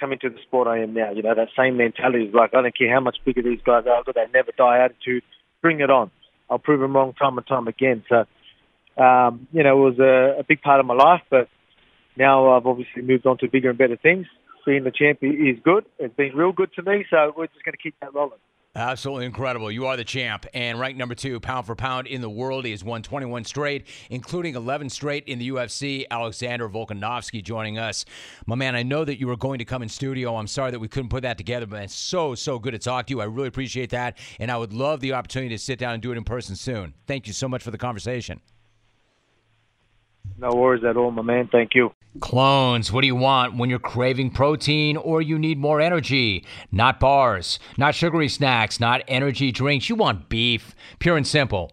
coming to the sport I am now. You know, that same mentality is like, I don't care how much bigger these guys are, I've got that never die attitude. Bring it on. I'll prove them wrong time and time again. So, um, you know, it was a, a big part of my life, but now I've obviously moved on to bigger and better things. Being the champ is good. It's been real good to me, so we're just going to keep that rolling. Absolutely incredible. You are the champ and ranked number two pound for pound in the world. He has won 21 straight, including 11 straight in the UFC. Alexander Volkanovski joining us. My man, I know that you were going to come in studio. I'm sorry that we couldn't put that together, but it's so, so good to talk to you. I really appreciate that. And I would love the opportunity to sit down and do it in person soon. Thank you so much for the conversation. No worries at all, my man. Thank you. Clones, what do you want when you're craving protein or you need more energy? Not bars, not sugary snacks, not energy drinks. You want beef. Pure and simple.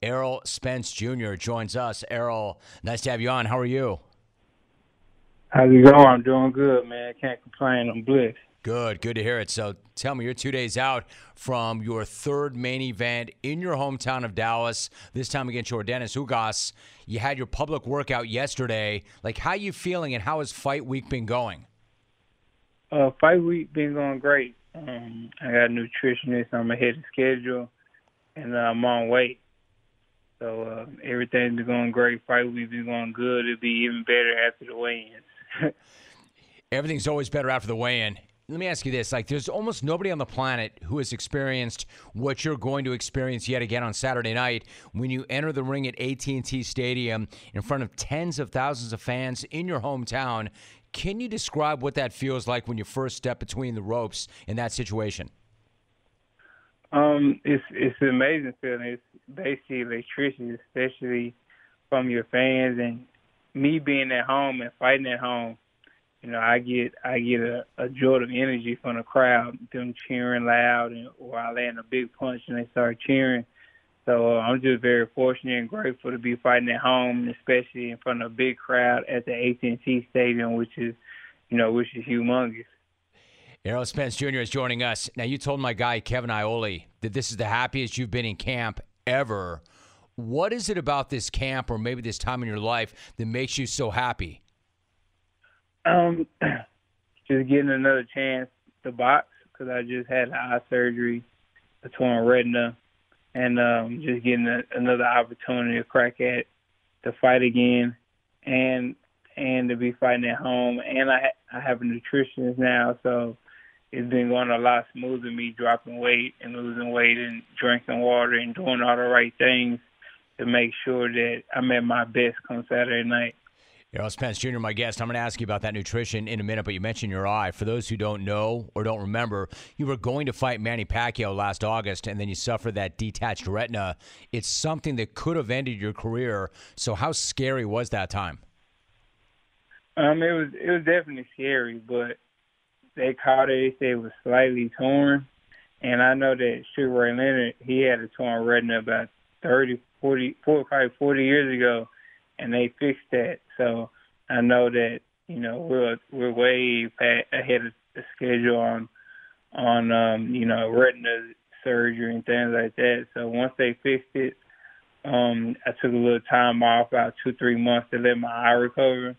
Errol Spence Jr. joins us. Errol, nice to have you on. How are you? How's it going? I'm doing good, man. Can't complain. I'm blessed. Good, good to hear it. So tell me, you're two days out from your third main event in your hometown of Dallas, this time against Yordenis Ugas. You had your public workout yesterday. Like, how you feeling and how has fight week been going? Uh, fight week been going great. Um, I got a nutritionist. I'm ahead of schedule, and uh, I'm on weight. So uh, everything's going great. Week been going good. It'll be even better after the weigh-ins. Everything's always better after the weigh-in. Let me ask you this: like, there's almost nobody on the planet who has experienced what you're going to experience yet again on Saturday night when you enter the ring at AT&T Stadium in front of tens of thousands of fans in your hometown. Can you describe what that feels like when you first step between the ropes in that situation? Um, it's it's an amazing feeling. It's basically electricity, especially from your fans and me being at home and fighting at home you know, I get I get a, a jolt of energy from the crowd, them cheering loud, and or I land a big punch and they start cheering. So uh, I'm just very fortunate and grateful to be fighting at home, especially in front of a big crowd at the AT&T Stadium, which is, you know, which is humongous. Errol Spence Jr. is joining us. Now, you told my guy Kevin Iole that this is the happiest you've been in camp ever. What is it about this camp, or maybe this time in your life, that makes you so happy? Um, just getting another chance to box because I just had eye surgery, a torn retina, and um, just getting a, another opportunity to crack at to fight again, and and to be fighting at home. And I I have a nutritionist now, so it's been going a lot smoother. Me dropping weight and losing weight and drinking water and doing all the right things to make sure that I'm at my best come Saturday night. Errol Spence Jr., my guest. I'm going to ask you about that nutrition in a minute, but you mentioned your eye. For those who don't know or don't remember, you were going to fight Manny Pacquiao last August, and then you suffered that detached retina. It's something that could have ended your career. So, how scary was that time? Um, it was it was definitely scary, but they called it. They said it was slightly torn, and I know that Sugar Ray Leonard he had a torn retina about 30, 40, 40 probably 40 years ago and they fixed that. So I know that you know we're we're way ahead of the schedule on on um, you know retina surgery and things like that. So once they fixed it, um, I took a little time off, about two three months, to let my eye recover,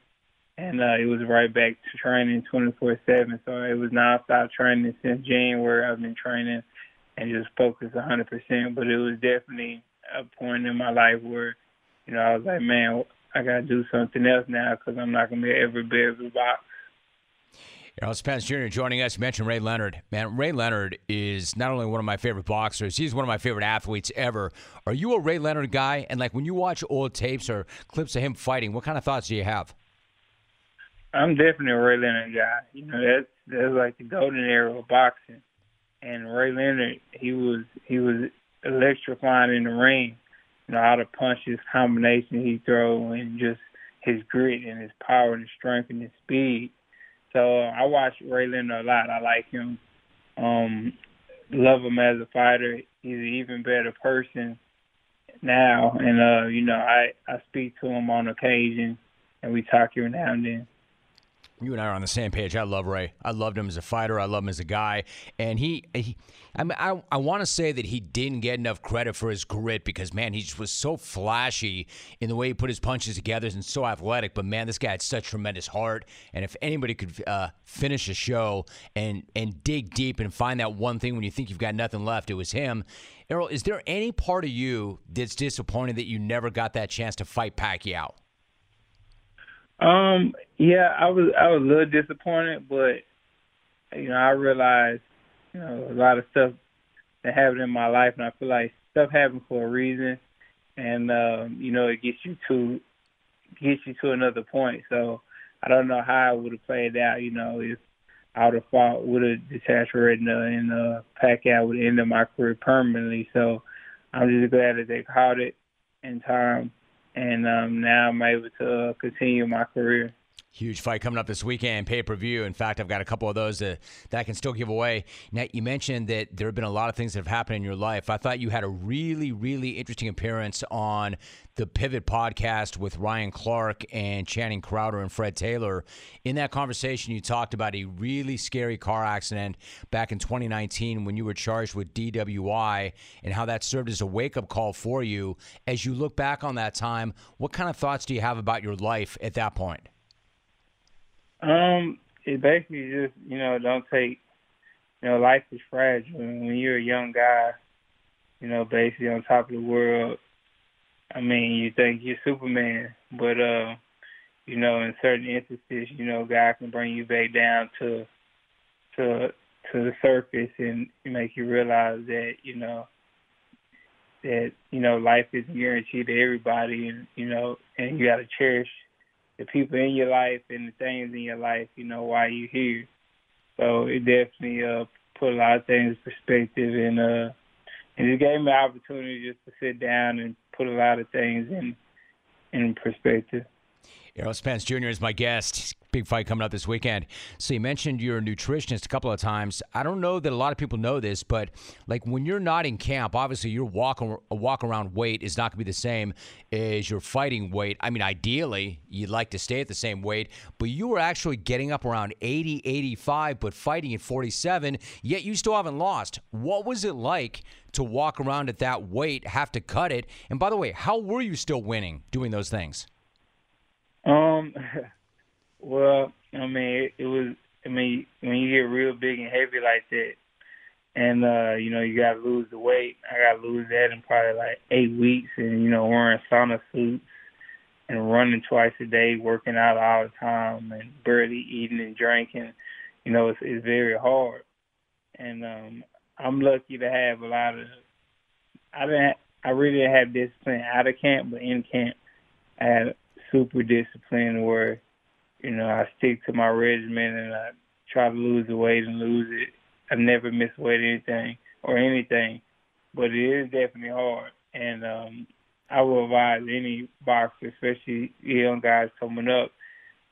and uh, it was right back to training 24/7. So it was nonstop training since January. I've been training and just focused 100%. But it was definitely a point in my life where you know, I was like, man, I got to do something else now because I'm not to be be able to box. Errol Spence Jr. joining us. Mentioned Ray Leonard. Man, Ray Leonard is not only one of my favorite boxers, he's one of my favorite athletes ever. Are you a Ray Leonard guy? And like when you watch old tapes or clips of him fighting, what kind of thoughts do you have? I'm definitely a Ray Leonard guy. You know, that's that's like the golden era of boxing. And Ray Leonard, he was he was electrifying in the ring you know, all the punches, combination he throw, and just his grit and his power and his strength and his speed. So uh, I watch Ray Leonard a lot. I like him. Um, love him as a fighter. He's an even better person now, and uh, you know, I I speak to him on occasion, and we talk every now and then you and I are on the same page. I love Ray. I loved him as a fighter. I love him as a guy. And he, he I mean, I, I want to say that he didn't get enough credit for his grit because, man, he just was so flashy in the way he put his punches together and so athletic. But, man, this guy had such tremendous heart. And if anybody could uh, finish a show and, and dig deep and find that one thing when you think you've got nothing left, it was him. Errol, is there any part of you that's disappointed that you never got that chance to fight Pacquiao? Um, yeah, I was I was a little disappointed, but you know, I realized, you know, a lot of stuff that happened in my life and I feel like stuff happened for a reason and um, you know, it gets you to gets you to another point. So I don't know how I would have played out, you know, if I would have fought with a detached retina and uh Pacquiao would end my career permanently. So I'm just glad that they caught it in time and um, now I'm able to continue my career. Huge fight coming up this weekend, pay per view. In fact, I've got a couple of those that, that I can still give away. Now, you mentioned that there have been a lot of things that have happened in your life. I thought you had a really, really interesting appearance on the Pivot podcast with Ryan Clark and Channing Crowder and Fred Taylor. In that conversation, you talked about a really scary car accident back in 2019 when you were charged with DWI and how that served as a wake up call for you. As you look back on that time, what kind of thoughts do you have about your life at that point? Um, it basically just you know don't take you know life is fragile. And when you're a young guy, you know basically on top of the world. I mean, you think you're Superman, but uh, you know, in certain instances, you know, God can bring you back down to to to the surface and make you realize that you know that you know life isn't guaranteed to everybody, and you know, and you got to cherish the people in your life and the things in your life, you know, why you're here. So it definitely uh, put a lot of things in perspective and uh, and it gave me an opportunity just to sit down and put a lot of things in in perspective. Errol Spence Jr. is my guest. Big fight coming up this weekend. So you mentioned you're a nutritionist a couple of times. I don't know that a lot of people know this, but like when you're not in camp, obviously your walk walk around weight is not going to be the same as your fighting weight. I mean, ideally you'd like to stay at the same weight, but you were actually getting up around 80, 85, but fighting at 47. Yet you still haven't lost. What was it like to walk around at that weight, have to cut it? And by the way, how were you still winning doing those things? Um, well, I mean, it, was. I mean, when you get real big and heavy like that, and uh, you know, you gotta lose the weight. I gotta lose that in probably like eight weeks, and you know, wearing sauna suits and running twice a day, working out all the time, and barely eating and drinking. You know, it's, it's very hard. And um, I'm lucky to have a lot of. I didn't. I really didn't have discipline out of camp, but in camp, I had super disciplined where, you know, I stick to my regimen and I try to lose the weight and lose it. I never miss weight anything or anything, but it is definitely hard. And um, I will advise any boxer, especially young guys coming up,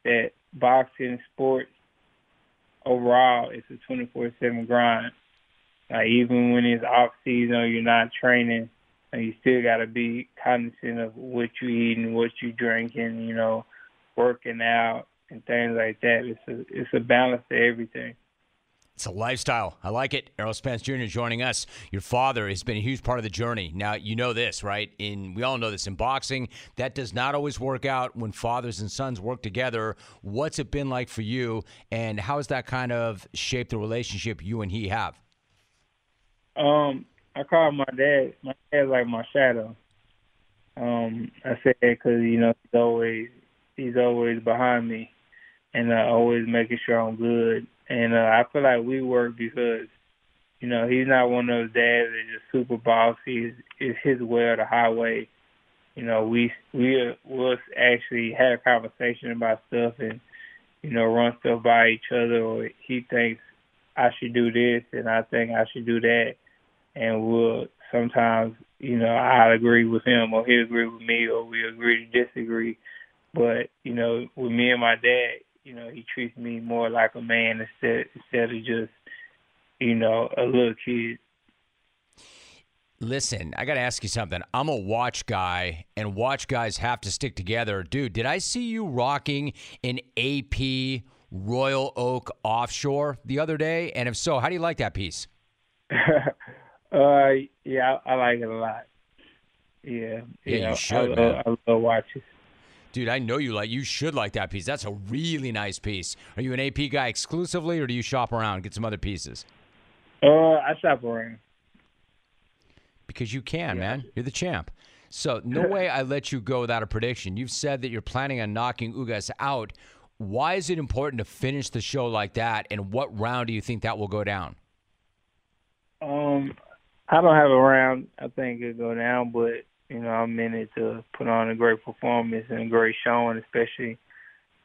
that boxing sports overall is a 24/7 grind. Like even when it's off season or you're not training, and you still got to be cognizant of what you eating, what you drinking, you know, working out and things like that. It's a it's a balance to everything. It's a lifestyle. I like it. Errol Spence Jr. joining us. Your father has been a huge part of the journey. Now you know this, right? In we all know this in boxing, that does not always work out when fathers and sons work together. What's it been like for you, and how has that kind of shaped the relationship you and he have? Um, I call my dad. My dad's like my shadow. Um, I that because you know he's always he's always behind me, and uh, always making sure I'm good. And uh, I feel like we work because you know he's not one of those dads that's just super bossy. It's, it's his way or the highway. You know, we we will actually have a conversation about stuff and you know run stuff by each other. Or he thinks I should do this, and I think I should do that and we'll sometimes, you know, I'll agree with him or he'll agree with me or we agree to disagree. But, you know, with me and my dad, you know, he treats me more like a man instead instead of just, you know, a little kid. Listen, I got to ask you something. I'm a watch guy, and watch guys have to stick together. Dude, did I see you rocking an AP Royal Oak offshore the other day? And if so, how do you like that piece? Uh, yeah, I, I like it a lot. Yeah, yeah, yeah you should. I, love, I love watches. Dude, I know you like. You should like that piece. That's a really nice piece. Are you an AP guy exclusively, or do you shop around get some other pieces? Uh, I shop around. Because you can, yeah. man. You're the champ. So no way I let you go without a prediction. You've said that you're planning on knocking Ugas out. Why is it important to finish the show like that? And what round do you think that will go down? Um, I don't have a round I think it'll go down, but you know I'm in it to put on a great performance and a great showing, especially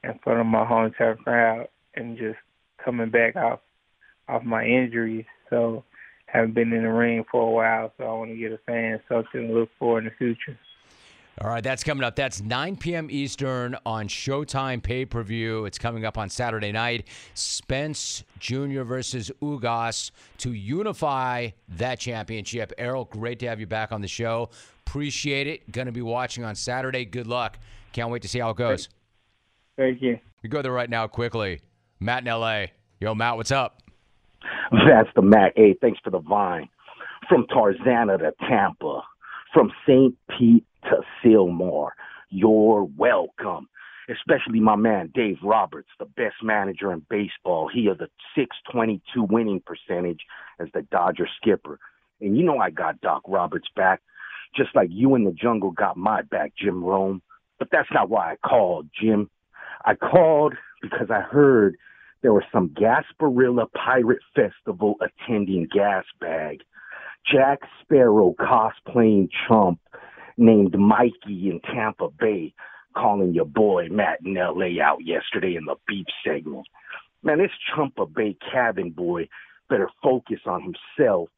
in front of my hometown crowd, and just coming back off off my injuries. So haven't been in the ring for a while, so I want to get a fan something to look for in the future. All right, that's coming up. That's 9 p.m. Eastern on Showtime pay per view. It's coming up on Saturday night. Spence Jr. versus Ugas to unify that championship. Errol, great to have you back on the show. Appreciate it. Going to be watching on Saturday. Good luck. Can't wait to see how it goes. Thank you. We go there right now quickly. Matt in LA. Yo, Matt, what's up? That's the Matt. Hey, thanks for the vine. From Tarzana to Tampa, from St. Pete to Sylmar, you're welcome. Especially my man Dave Roberts, the best manager in baseball. He has a 622 winning percentage as the Dodger skipper. And you know I got Doc Roberts back, just like you in the jungle got my back, Jim Rome. But that's not why I called, Jim. I called because I heard there was some Gasparilla Pirate Festival attending Gas Bag. Jack Sparrow cosplaying chump named Mikey in Tampa Bay calling your boy Matt in LA out yesterday in the beef segment. Man, this Champa Bay cabin boy better focus on himself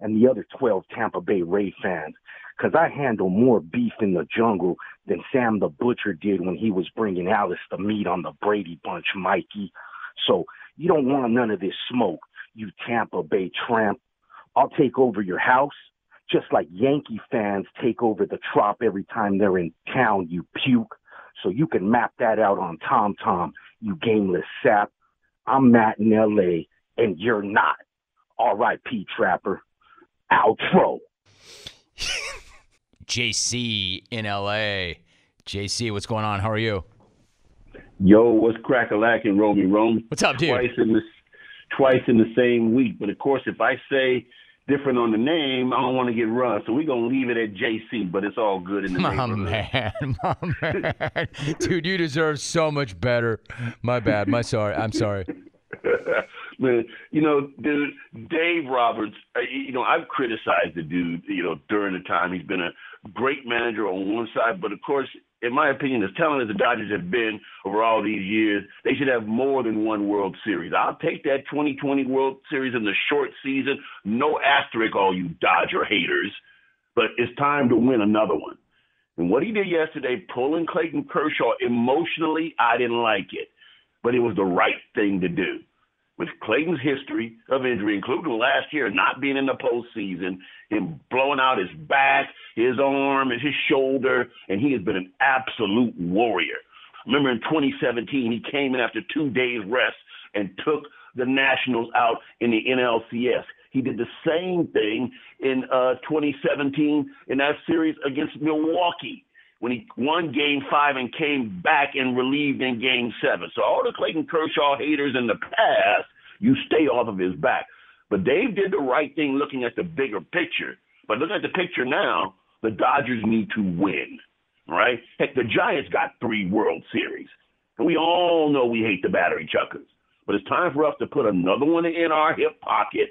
and the other 12 Tampa Bay Ray fans because I handle more beef in the jungle than Sam the Butcher did when he was bringing Alice the meat on the Brady Bunch, Mikey. So you don't want none of this smoke, you Tampa Bay tramp. I'll take over your house, just like Yankee fans take over the trop every time they're in town, you puke. So you can map that out on TomTom, you gameless sap. I'm Matt in LA, and you're not. R.I.P. Trapper. Outro. JC in LA. JC, what's going on? How are you? Yo, what's crack a lacking, Romy Rome? What's up, dude? Twice in the twice in the same week. But of course, if I say different on the name, I don't want to get run. So we're gonna leave it at JC, but it's all good in the My man, my man, dude, you deserve so much better. My bad. My sorry. I'm sorry. Man, you know, dude, Dave Roberts, uh, you know, I've criticized the dude, you know, during the time. He's been a great manager on one side, but of course, in my opinion, as talented as the Dodgers have been over all these years, they should have more than one World Series. I'll take that 2020 World Series in the short season. No asterisk, all you Dodger haters, but it's time to win another one. And what he did yesterday, pulling Clayton Kershaw, emotionally, I didn't like it, but it was the right thing to do with Clayton's history of injury, including last year not being in the postseason, him blowing out his back, his arm, and his shoulder, and he has been an absolute warrior. Remember in 2017, he came in after two days rest and took the Nationals out in the NLCS. He did the same thing in uh, 2017 in that series against Milwaukee when he won game five and came back and relieved in game seven. So all the Clayton Kershaw haters in the past, you stay off of his back. But Dave did the right thing looking at the bigger picture. But looking at the picture now, the Dodgers need to win. Right? Heck, the Giants got three World Series. And we all know we hate the battery chuckers. But it's time for us to put another one in our hip pocket,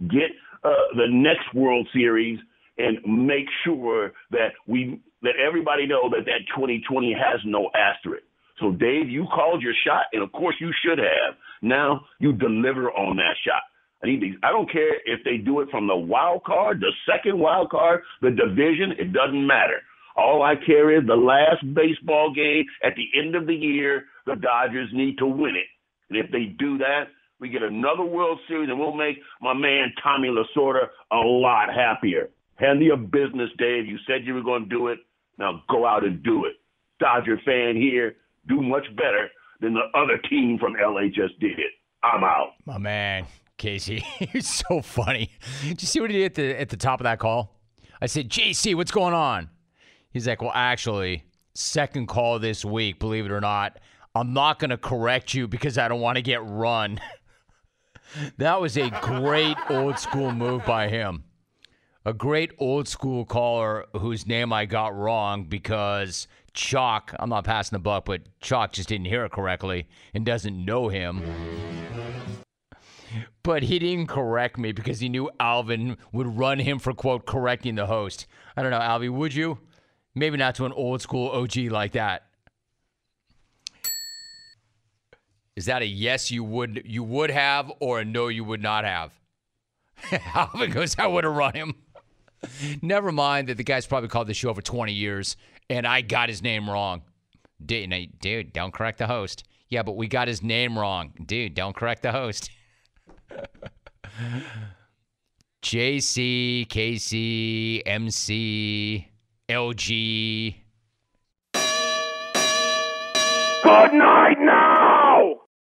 get uh, the next World Series, and make sure that we let everybody know that that 2020 has no asterisk. So, Dave, you called your shot, and of course you should have. Now you deliver on that shot. I need these. I don't care if they do it from the wild card, the second wild card, the division. It doesn't matter. All I care is the last baseball game at the end of the year. The Dodgers need to win it, and if they do that, we get another World Series, and we'll make my man Tommy Lasorda a lot happier. Handle your business, Dave. You said you were going to do it. Now go out and do it. Dodger fan here, do much better than the other team from LA just did. It. I'm out. My man, Casey, he's so funny. Did you see what he did at the at the top of that call? I said, JC, what's going on? He's like, Well, actually, second call this week, believe it or not. I'm not gonna correct you because I don't want to get run. that was a great old school move by him a great old school caller whose name I got wrong because Chalk, I'm not passing the buck, but Chalk just didn't hear it correctly and doesn't know him. But he didn't correct me because he knew Alvin would run him for, quote, correcting the host. I don't know, Alvy, would you? Maybe not to an old school OG like that. Is that a yes you would you would have or a no you would not have? Alvin goes, I would have run him. Never mind that the guy's probably called the show for 20 years and I got his name wrong. Dude, dude, don't correct the host. Yeah, but we got his name wrong. Dude, don't correct the host. JC, KC, MC, LG. Good night,